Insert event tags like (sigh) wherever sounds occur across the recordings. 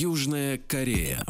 Южная Корея.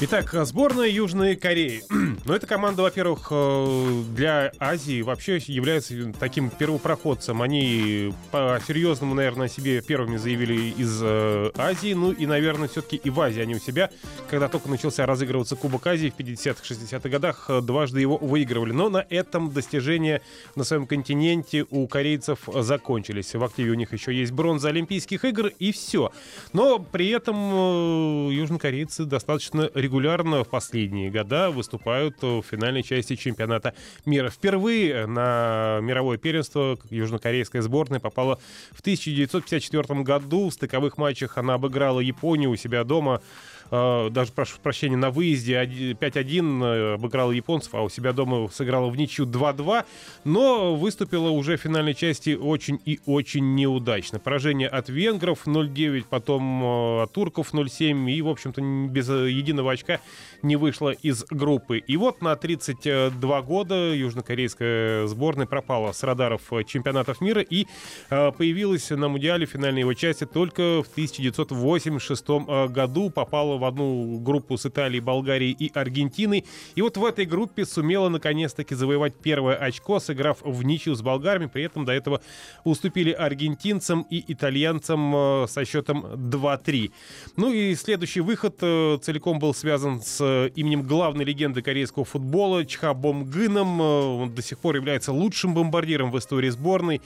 Итак, сборная Южной Кореи. (clears throat) Ну, эта команда, во-первых, э, для Азии вообще является таким первопроходцем. Они по-серьезному, наверное, о себе первыми заявили из э, Азии. Ну и, наверное, все-таки и в Азии они у себя. Когда только начался разыгрываться Кубок Азии в 50-х, 60-х годах, э, дважды его выигрывали. Но на этом достижения на своем континенте у корейцев закончились. В активе у них еще есть бронза Олимпийских игр и все. Но при этом южнокорейцы достаточно регулярно в последние года выступают в финальной части чемпионата мира. Впервые на мировое первенство южнокорейская сборная попала в 1954 году. В стыковых матчах она обыграла Японию у себя дома даже, прошу прощения, на выезде 5-1 э, обыграла японцев, а у себя дома сыграла в ничью 2-2, но выступила уже в финальной части очень и очень неудачно. Поражение от венгров 0-9, потом э, от турков 0-7 и, в общем-то, без единого очка не вышла из группы. И вот на 32 года южнокорейская сборная пропала с радаров чемпионатов мира и появилась на Мундиале в финальной его части только в 1986 году, попала в одну группу с Италией, Болгарией и Аргентиной. И вот в этой группе сумела наконец-таки завоевать первое очко, сыграв в ничью с болгарами. При этом до этого уступили аргентинцам и итальянцам э, со счетом 2-3. Ну и следующий выход э, целиком был связан с э, именем главной легенды корейского футбола Чха Бомгыном. Он до сих пор является лучшим бомбардиром в истории сборной.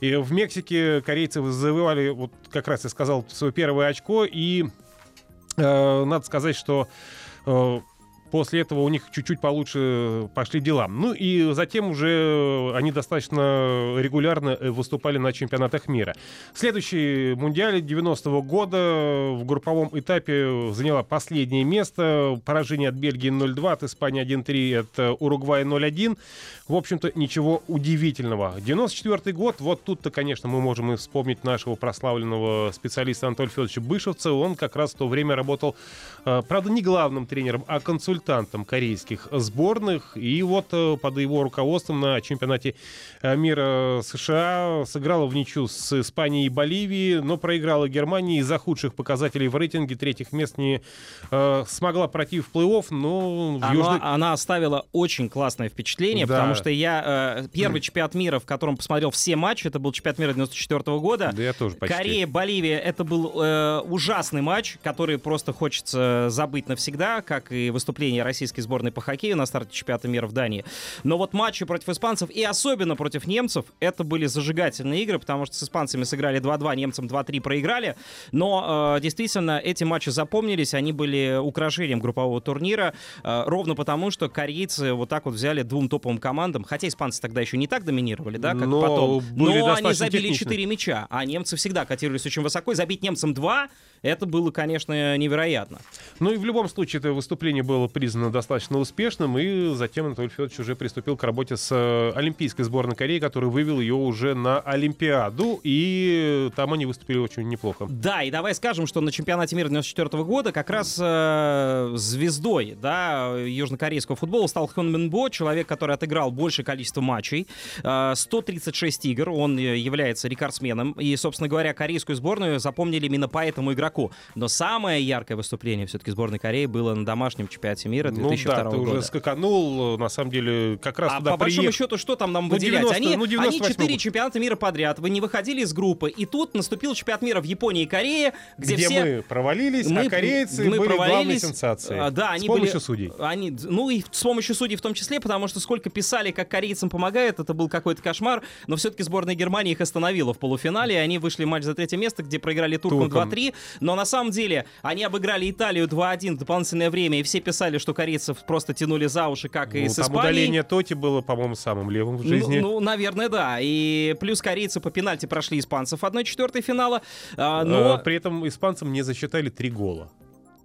И в Мексике корейцы завоевали, вот как раз я сказал, свое первое очко и надо сказать, что э, После этого у них чуть-чуть получше пошли дела. Ну и затем уже они достаточно регулярно выступали на чемпионатах мира. Следующий мундиаль 90-го года в групповом этапе заняла последнее место. Поражение от Бельгии 0-2, от Испании 1-3, от Уругвая 0-1. В общем-то, ничего удивительного. 94 год, вот тут-то, конечно, мы можем и вспомнить нашего прославленного специалиста Анатолия Федоровича Бышевца. Он как раз в то время работал, э, правда, не главным тренером, а консультантом корейских сборных. И вот э, под его руководством на чемпионате э, мира США сыграла в ничью с Испанией и Боливией, но проиграла Германии из-за худших показателей в рейтинге. Третьих мест не смогла пройти в плей-офф, но... Она, Южной... она оставила очень классное впечатление, да. потому что я э, первый чемпионат мира, в котором посмотрел все матчи, это был чемпионат мира 94 -го года. Да я тоже почти. Корея, Боливия, это был э, ужасный матч, который просто хочется забыть навсегда, как и выступление российской сборной по хоккею на старте чемпионата мира в Дании. Но вот матчи против испанцев и особенно против немцев, это были зажигательные игры, потому что с испанцами сыграли 2-2, немцам 2-3 проиграли. Но э, действительно, эти матчи запомнились, они были украшением группового турнира, э, ровно потому, что корейцы вот так вот взяли двум топовым командам хотя испанцы тогда еще не так доминировали, да, как но потом. Но они забили техничны. 4 мяча, а немцы всегда котировались очень высоко. Забить немцам 2 это было, конечно, невероятно. Ну и в любом случае это выступление было признано достаточно успешным, и затем Анатолий Федорович уже приступил к работе с э, Олимпийской сборной Кореи, который вывел ее уже на Олимпиаду, и там они выступили очень неплохо. Да, и давай скажем, что на чемпионате мира 94 года как раз э, звездой да, южнокорейского футбола стал Хон Мин Бо, человек, который отыграл большее количество матчей, э, 136 игр, он э, является рекордсменом, и, собственно говоря, корейскую сборную запомнили именно по этому игроку игроку. Но самое яркое выступление все-таки сборной Кореи было на домашнем чемпионате мира 2002 ну, да, ты года. уже скаканул, на самом деле, как раз а туда по большому приех... счету, что там нам ну, выделять? 90, они, ну, они 4 чемпионата мира подряд, вы не выходили из группы, и тут наступил чемпионат мира в Японии и Корее, где, где все... мы провалились, а мы, а корейцы мы были провалились, главной сенсацией. А, да, они с помощью были, судей. Они, ну и с помощью судей в том числе, потому что сколько писали, как корейцам помогает, это был какой-то кошмар, но все-таки сборная Германии их остановила в полуфинале, и они вышли в матч за третье место, где проиграли туркам, туркам. 2-3, но на самом деле они обыграли Италию 2-1 в дополнительное время, и все писали, сказали, что корейцев просто тянули за уши, как и Ну, с там Испанией. удаление Тоти было, по-моему, самым левым в Ну, жизни. Ну, наверное, да. И плюс корейцы по пенальти прошли испанцев 1-4 финала. а, но... Э, При этом испанцам не засчитали три гола,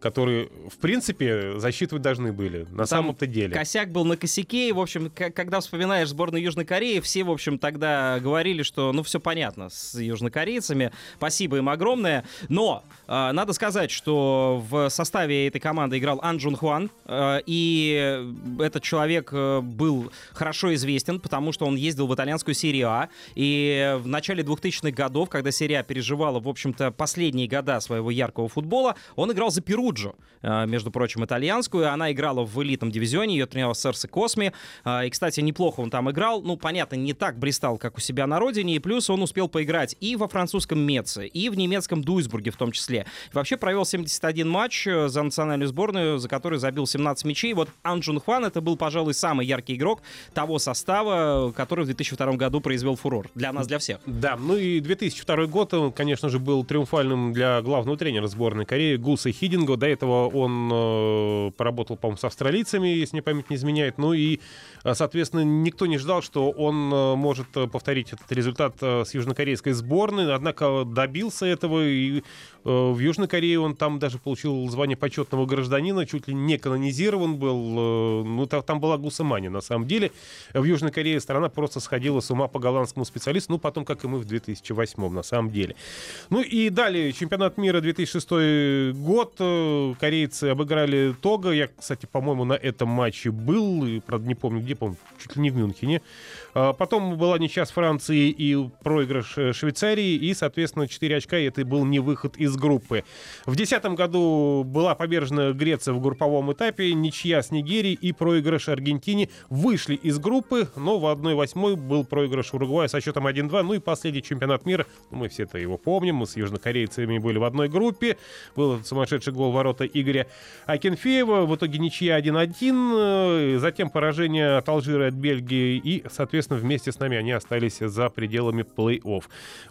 которые, в принципе, засчитывать должны были. На самом-то деле. Косяк был на косяке, и, в общем, когда вспоминаешь сборную Южной Кореи, все, в общем, тогда говорили, что, ну, все понятно с южнокорейцами, спасибо им огромное, но э, надо сказать, что в составе этой команды играл Ан Джун Хван, э, и этот человек э, был хорошо известен, потому что он ездил в итальянскую серию А, и в начале 2000-х годов, когда серия А переживала, в общем-то, последние года своего яркого футбола, он играл за Перуджо, э, между прочим, итальянскую. Она играла в элитном дивизионе, ее тренировал Серсе Косми. Э, И, кстати, неплохо он там играл. Ну, понятно, не так блистал, как у себя на родине. И плюс он успел поиграть и во французском Меце, и в немецком Дуйсбурге в том числе. Вообще провел 71 матч э, за национальную сборную, за который забил 17 мячей. Вот Ан Джун Хван это был, пожалуй, самый яркий игрок того состава, который в 2002 году произвел фурор. Для нас, для всех. Да, ну и 2002 год, он, конечно же, был триумфальным для главного тренера сборной Кореи Гуса Хидинга. До этого он э, поработал, по-моему, с австралийцами, если мне память не изменяет. Ну и, э, соответственно, никто не ждал, что он э, может повторить этот результат с южнокорейской сборной. Однако добился этого, и в Южной Корее он там даже получил звание почетного гражданина, чуть ли не канонизирован был. Ну, та- там была Гусамани, на самом деле. В Южной Корее страна просто сходила с ума по голландскому специалисту, ну, потом, как и мы в 2008 на самом деле. Ну и далее, чемпионат мира 2006 год. Корейцы обыграли Того. Я, кстати, по-моему, на этом матче был, и, правда, не помню где, помню, чуть ли не в Мюнхене. А Потом была ничья с Францией и проигрыш э, Швейцарии, и, соответственно, 4 очка, и это был не выход из группы. В 2010 году была побежена Греция в групповом этапе, ничья с Нигерией и проигрыш Аргентине. Вышли из группы, но в 1-8 был проигрыш Уругвая со счетом 1-2. Ну и последний чемпионат мира, мы все это его помним, мы с южнокорейцами были в одной группе, был сумасшедший гол ворота Игоря Акинфеева, в итоге ничья 1-1, э, затем поражение от Алжира от Бельгии, и, соответственно, вместе с нами они остались за пределами плей-офф.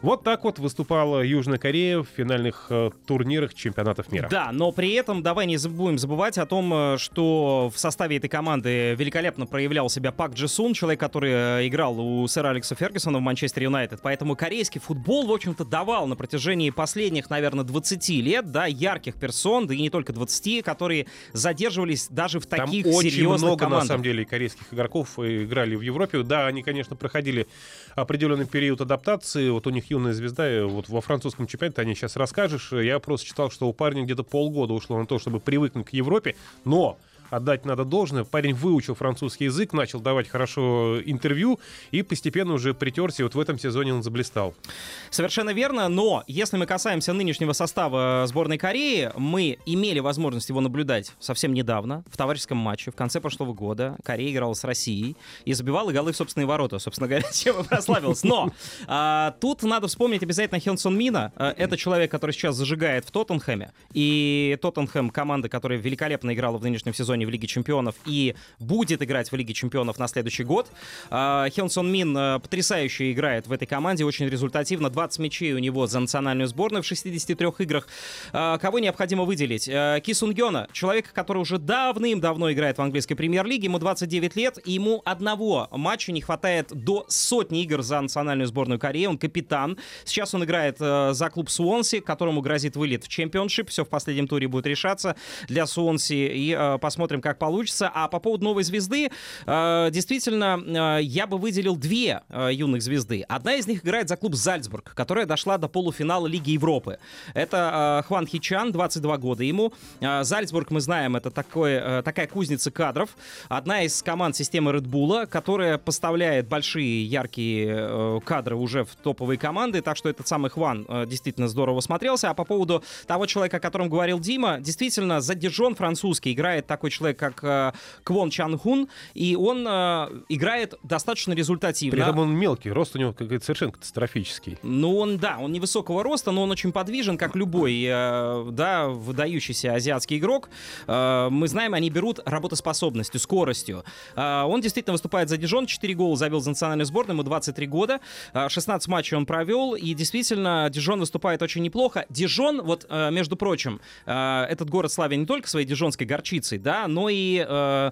Вот так вот выступала Южная Корея в финальных э, турнирах чемпионатов мира. Да, но при этом давай не будем забывать о том, э, что в составе этой команды великолепно проявлял себя Пак Джисун, человек, который э, играл у сэра Алекса Фергюсона в Манчестер Юнайтед. Поэтому корейский футбол, в общем-то, давал на протяжении последних, наверное, 20 лет, да, ярких персон, да и не только 20, которые задерживались даже в Там таких очень серьезных много, командах. на самом деле, корейских игроков играли в Европе. Да, они, конечно, проходили определенный период адаптации. Вот у них юная звезда, вот во французском чемпионате, они сейчас расскажешь. Я просто читал, что у парня где-то полгода ушло на то, чтобы привыкнуть к Европе. Но отдать надо должное. Парень выучил французский язык, начал давать хорошо интервью и постепенно уже притерся. Вот в этом сезоне он заблистал. Совершенно верно, но если мы касаемся нынешнего состава сборной Кореи, мы имели возможность его наблюдать совсем недавно, в товарищеском матче, в конце прошлого года. Корея играла с Россией и забивала голы в собственные ворота, собственно говоря, (laughs) чем и прославилась. Но а, тут надо вспомнить обязательно Хён Мина. А, Это человек, который сейчас зажигает в Тоттенхэме. И Тоттенхэм — команда, которая великолепно играла в нынешнем сезоне в Лиге Чемпионов и будет играть в Лиге Чемпионов на следующий год. А, Хён Сон Мин а, потрясающе играет в этой команде, очень результативно. 20 мячей у него за национальную сборную в 63 играх. А, Кого необходимо выделить? А, Ки Сун Гёна, человек, который уже давным-давно играет в английской премьер-лиге, ему 29 лет, и ему одного матча не хватает до сотни игр за национальную сборную Кореи. Он капитан. Сейчас он играет э, за клуб Суонси, которому грозит вылет в чемпионшип. Все в последнем туре будет решаться для Суонси. И э, посмотрим, как получится. А по поводу новой звезды, э, действительно, э, я бы выделил две э, юных звезды. Одна из них играет за клуб Зальцбург, которая дошла до полуфинала Лиги Европы. Это э, Хван Хичан, 22 года ему. Э, Зальцбург, мы знаем, это такой, э, такая кузница кадров. Одна из команд системы Red Bull, которая поставляет большие яркие э, кадры уже в топовые команды. Так что этот самый Хван э, действительно здорово смотрелся. А по поводу того человека, о котором говорил Дима, действительно, за Дижон французский играет такой человек, как э, Квон Чан Хун, и он э, играет достаточно результативно. При этом он мелкий, рост у него какой-то совершенно катастрофический. Ну, он, да, он невысокого роста, но он очень подвижен, как любой, э, да, выдающийся азиатский игрок. Мы знаем, они берут работоспособностью, скоростью. Он действительно выступает за Дижон, 4 гола забил за национальную сборную, ему 23 года, Э, 16 матчей он провел, и действительно, Дижон выступает очень неплохо. Дижон, вот, между прочим, этот город славен не только своей дижонской горчицей, да, но и э,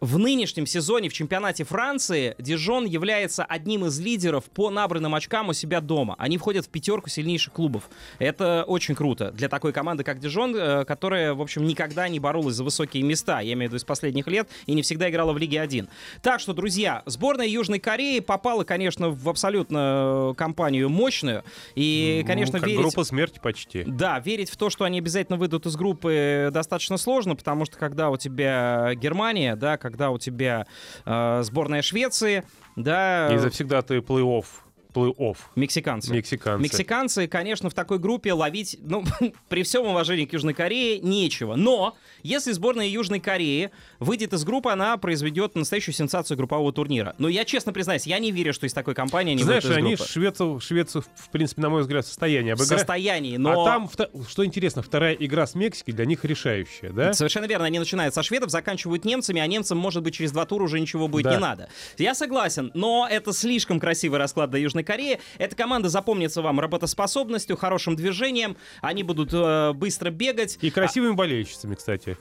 в нынешнем сезоне в чемпионате Франции Дижон является одним из лидеров по набранным очкам у себя дома. Они входят в пятерку сильнейших клубов. Это очень круто для такой команды, как Дижон, э, которая, в общем, никогда не боролась за высокие места, я имею в виду из последних лет, и не всегда играла в Лиге 1. Так что, друзья, сборная Южной Кореи попала, конечно, в абсолютно компанию мощную. И, конечно, ну, как верить... группа смерти почти. Да, верить в то, что они обязательно выйдут из группы, достаточно сложно, потому что когда у тебя Германия, да, когда у тебя э, сборная Швеции, да... И завсегда ты плей-офф плей-офф. Мексиканцы. Мексиканцы. Мексиканцы, конечно, в такой группе ловить, ну, (laughs) при всем уважении к Южной Корее, нечего. Но если сборная Южной Кореи выйдет из группы, она произведет настоящую сенсацию группового турнира. Но я честно признаюсь, я не верю, что из такой компании они Знаешь, они. Швецию, Швецию, в принципе, на мой взгляд, в состоянии В обыграть. состоянии, но... А там, что интересно, вторая игра с Мексикой для них решающая, да? Совершенно верно. Они начинают со шведов, заканчивают немцами, а немцам, может быть, через два тура уже ничего будет Да. не надо. Я согласен, но это слишком красивый расклад для Южной Кореи. Эта команда запомнится вам работоспособностью, хорошим движением. Они будут э, быстро бегать. И красивыми болельщицами, кстати.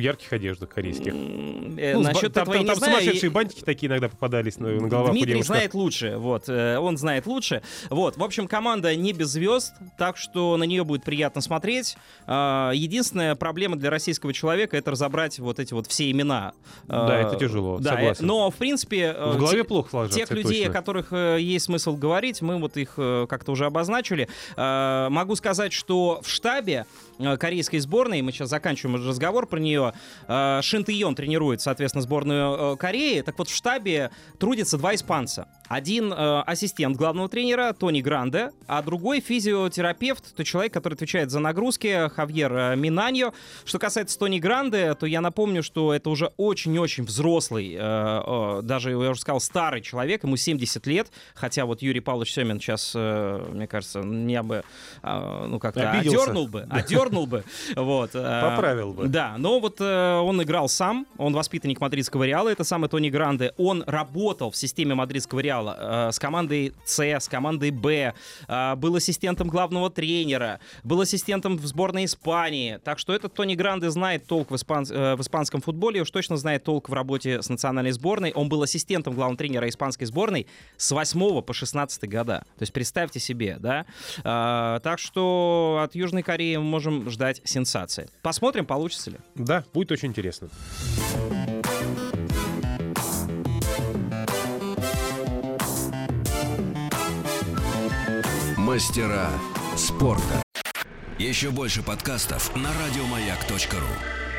В ярких одеждах корейских. Э, Ну, насчет там, этого там- там знаю. И- сумасшедшие бантики такие иногда попадались на, на головах у Дмитрий девушек. знает лучше, вот, э, он знает лучше. Вот, в общем, команда не без звезд, так что на нее будет приятно смотреть. А, Единственная проблема для российского человека это разобрать вот эти вот все имена. Да, А, это тяжело, Да, согласен. но в принципе э, В голове те- плохо сложится, Тех людей, точно. о которых э, есть смысл говорить, мы вот их как-то уже обозначили. Э, могу сказать, что в штабе корейской сборной, мы сейчас заканчиваем разговор про нее, э, Шин Йон тренирует, соответственно, сборную э, Кореи. Так вот, в штабе трудятся два испанца. Один э, ассистент главного тренера Тони Гранде, а другой физиотерапевт, то человек, который отвечает за нагрузки, Хавьер э, Минаньо. Что касается Тони Гранде, то я напомню, что это уже очень-очень взрослый, э, э, даже, я уже сказал, старый человек, ему 70 лет, хотя вот Юрий Павлович Семин сейчас, э, мне кажется, меня бы, э, ну, как-то Обиделся. одернул бы, одернул бы, вот. э, Поправил бы. Да, но вот э, он играл сам, он воспитанник мадридского Реала, это самый Тони Гранде, он работал в системе мадридского Реала э, с командой С, с командой Б, э, был ассистентом главного тренера, был ассистентом в сборной Испании, так что этот Тони Гранде знает толк в, испан- э, в испанском футболе, уж точно знает толк в работе с национальной сборной, он был ассистентом главного тренера испанской сборной с 8 по 16 года, то есть представьте себе, да, так что от Южной Кореи мы можем ждать сенсации. Посмотрим, получится ли. Да, будет очень интересно. Мастера спорта. Еще больше подкастов на радиомаяк.ру.